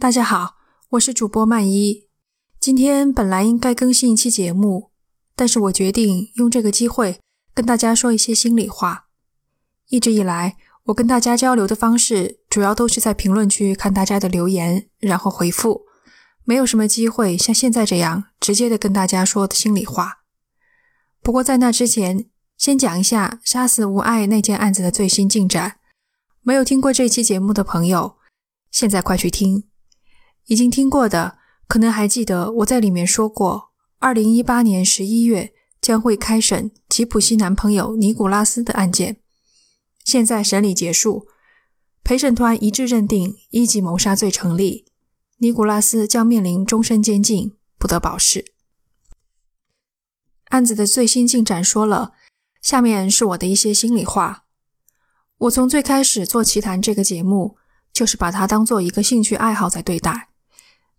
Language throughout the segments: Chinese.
大家好，我是主播曼一。今天本来应该更新一期节目，但是我决定用这个机会跟大家说一些心里话。一直以来，我跟大家交流的方式主要都是在评论区看大家的留言，然后回复，没有什么机会像现在这样直接的跟大家说心里话。不过在那之前，先讲一下杀死无爱那件案子的最新进展。没有听过这期节目的朋友，现在快去听。已经听过的，可能还记得我在里面说过，二零一八年十一月将会开审吉普西男朋友尼古拉斯的案件。现在审理结束，陪审团一致认定一级谋杀罪成立，尼古拉斯将面临终身监禁，不得保释。案子的最新进展说了，下面是我的一些心里话。我从最开始做奇谈这个节目，就是把它当做一个兴趣爱好在对待。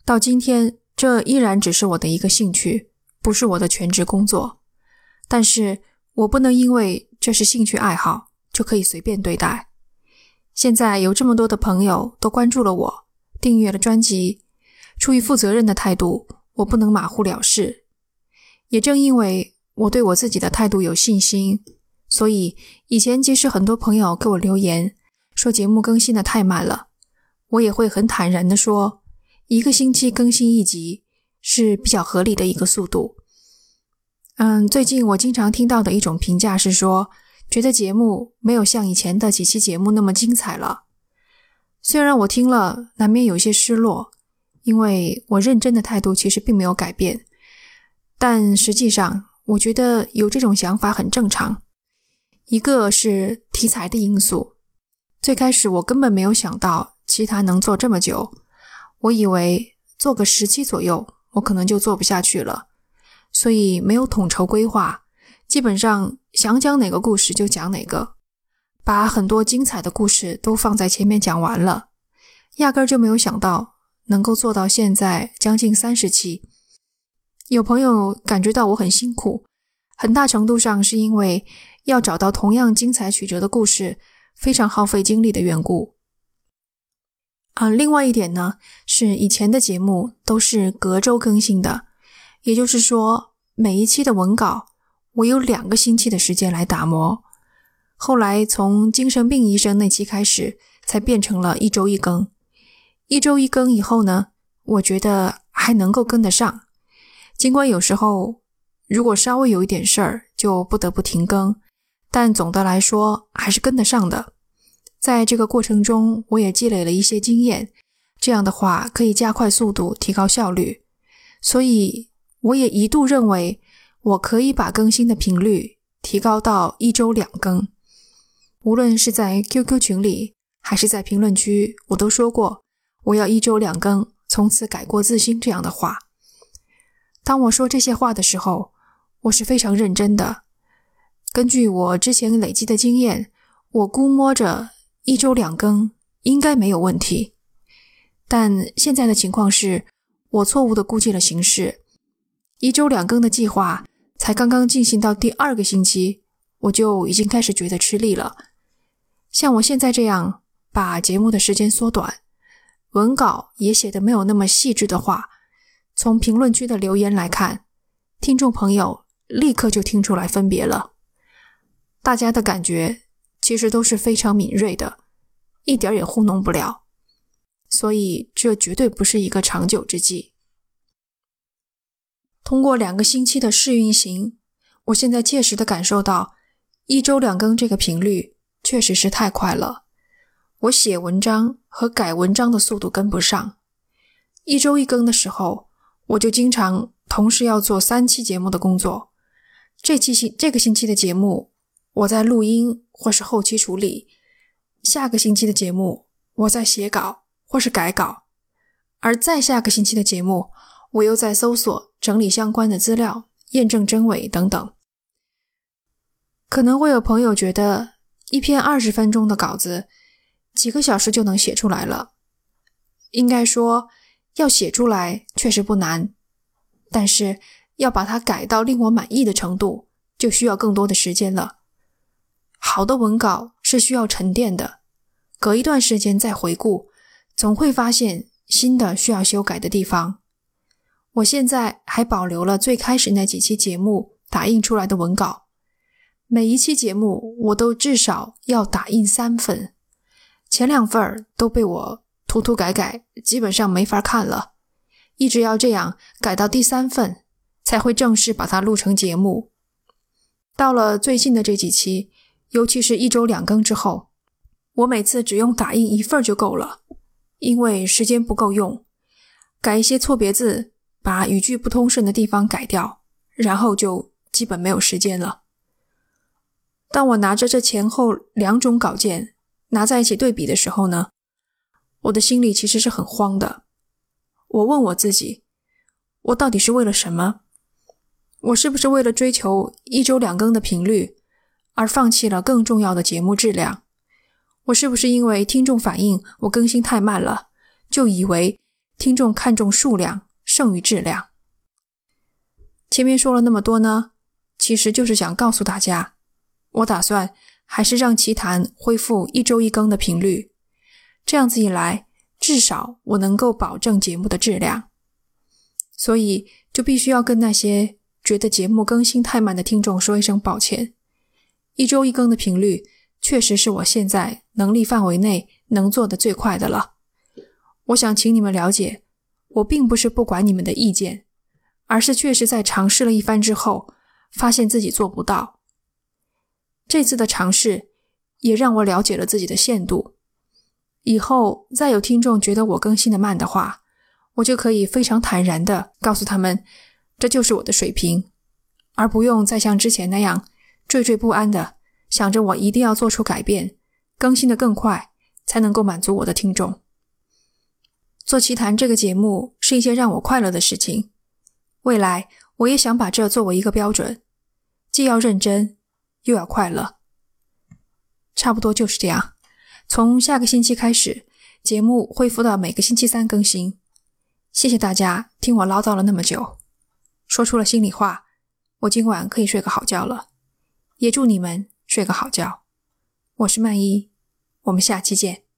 到今天，这依然只是我的一个兴趣，不是我的全职工作。但是我不能因为这是兴趣爱好就可以随便对待。现在有这么多的朋友都关注了我，订阅了专辑，出于负责任的态度，我不能马虎了事。也正因为我对我自己的态度有信心，所以以前即使很多朋友给我留言说节目更新的太慢了，我也会很坦然的说。一个星期更新一集是比较合理的一个速度。嗯，最近我经常听到的一种评价是说，觉得节目没有像以前的几期节目那么精彩了。虽然我听了难免有些失落，因为我认真的态度其实并没有改变，但实际上我觉得有这种想法很正常。一个是题材的因素，最开始我根本没有想到其他能做这么久。我以为做个十期左右，我可能就做不下去了，所以没有统筹规划，基本上想讲哪个故事就讲哪个，把很多精彩的故事都放在前面讲完了，压根就没有想到能够做到现在将近三十期。有朋友感觉到我很辛苦，很大程度上是因为要找到同样精彩曲折的故事，非常耗费精力的缘故。啊，另外一点呢，是以前的节目都是隔周更新的，也就是说，每一期的文稿我有两个星期的时间来打磨。后来从精神病医生那期开始，才变成了一周一更。一周一更以后呢，我觉得还能够跟得上，尽管有时候如果稍微有一点事儿，就不得不停更，但总的来说还是跟得上的。在这个过程中，我也积累了一些经验，这样的话可以加快速度，提高效率。所以，我也一度认为我可以把更新的频率提高到一周两更。无论是在 QQ 群里，还是在评论区，我都说过我要一周两更，从此改过自新这样的话。当我说这些话的时候，我是非常认真的。根据我之前累积的经验，我估摸着。一周两更应该没有问题，但现在的情况是我错误的估计了形势。一周两更的计划才刚刚进行到第二个星期，我就已经开始觉得吃力了。像我现在这样把节目的时间缩短，文稿也写的没有那么细致的话，从评论区的留言来看，听众朋友立刻就听出来分别了，大家的感觉。其实都是非常敏锐的，一点也糊弄不了，所以这绝对不是一个长久之计。通过两个星期的试运行，我现在切实的感受到，一周两更这个频率确实是太快了，我写文章和改文章的速度跟不上。一周一更的时候，我就经常同时要做三期节目的工作。这期星这个星期的节目，我在录音。或是后期处理，下个星期的节目我在写稿或是改稿，而再下个星期的节目我又在搜索整理相关的资料、验证真伪等等。可能会有朋友觉得一篇二十分钟的稿子几个小时就能写出来了，应该说要写出来确实不难，但是要把它改到令我满意的程度，就需要更多的时间了。好的文稿是需要沉淀的，隔一段时间再回顾，总会发现新的需要修改的地方。我现在还保留了最开始那几期节目打印出来的文稿，每一期节目我都至少要打印三份，前两份都被我涂涂改改，基本上没法看了，一直要这样改到第三份才会正式把它录成节目。到了最近的这几期，尤其是一周两更之后，我每次只用打印一份就够了，因为时间不够用，改一些错别字。把语句不通顺的地方改掉，然后就基本没有时间了。当我拿着这前后两种稿件拿在一起对比的时候呢，我的心里其实是很慌的。我问我自己，我到底是为了什么？我是不是为了追求一周两更的频率而放弃了更重要的节目质量？我是不是因为听众反映我更新太慢了，就以为听众看重数量？胜于质量。前面说了那么多呢，其实就是想告诉大家，我打算还是让奇谈恢复一周一更的频率，这样子一来，至少我能够保证节目的质量。所以就必须要跟那些觉得节目更新太慢的听众说一声抱歉。一周一更的频率确实是我现在能力范围内能做的最快的了。我想请你们了解。我并不是不管你们的意见，而是确实在尝试了一番之后，发现自己做不到。这次的尝试也让我了解了自己的限度。以后再有听众觉得我更新的慢的话，我就可以非常坦然的告诉他们，这就是我的水平，而不用再像之前那样惴惴不安的想着我一定要做出改变，更新的更快，才能够满足我的听众。做奇谈这个节目是一件让我快乐的事情，未来我也想把这作为一个标准，既要认真，又要快乐。差不多就是这样。从下个星期开始，节目恢复到每个星期三更新。谢谢大家听我唠叨了那么久，说出了心里话，我今晚可以睡个好觉了。也祝你们睡个好觉。我是曼一，我们下期见。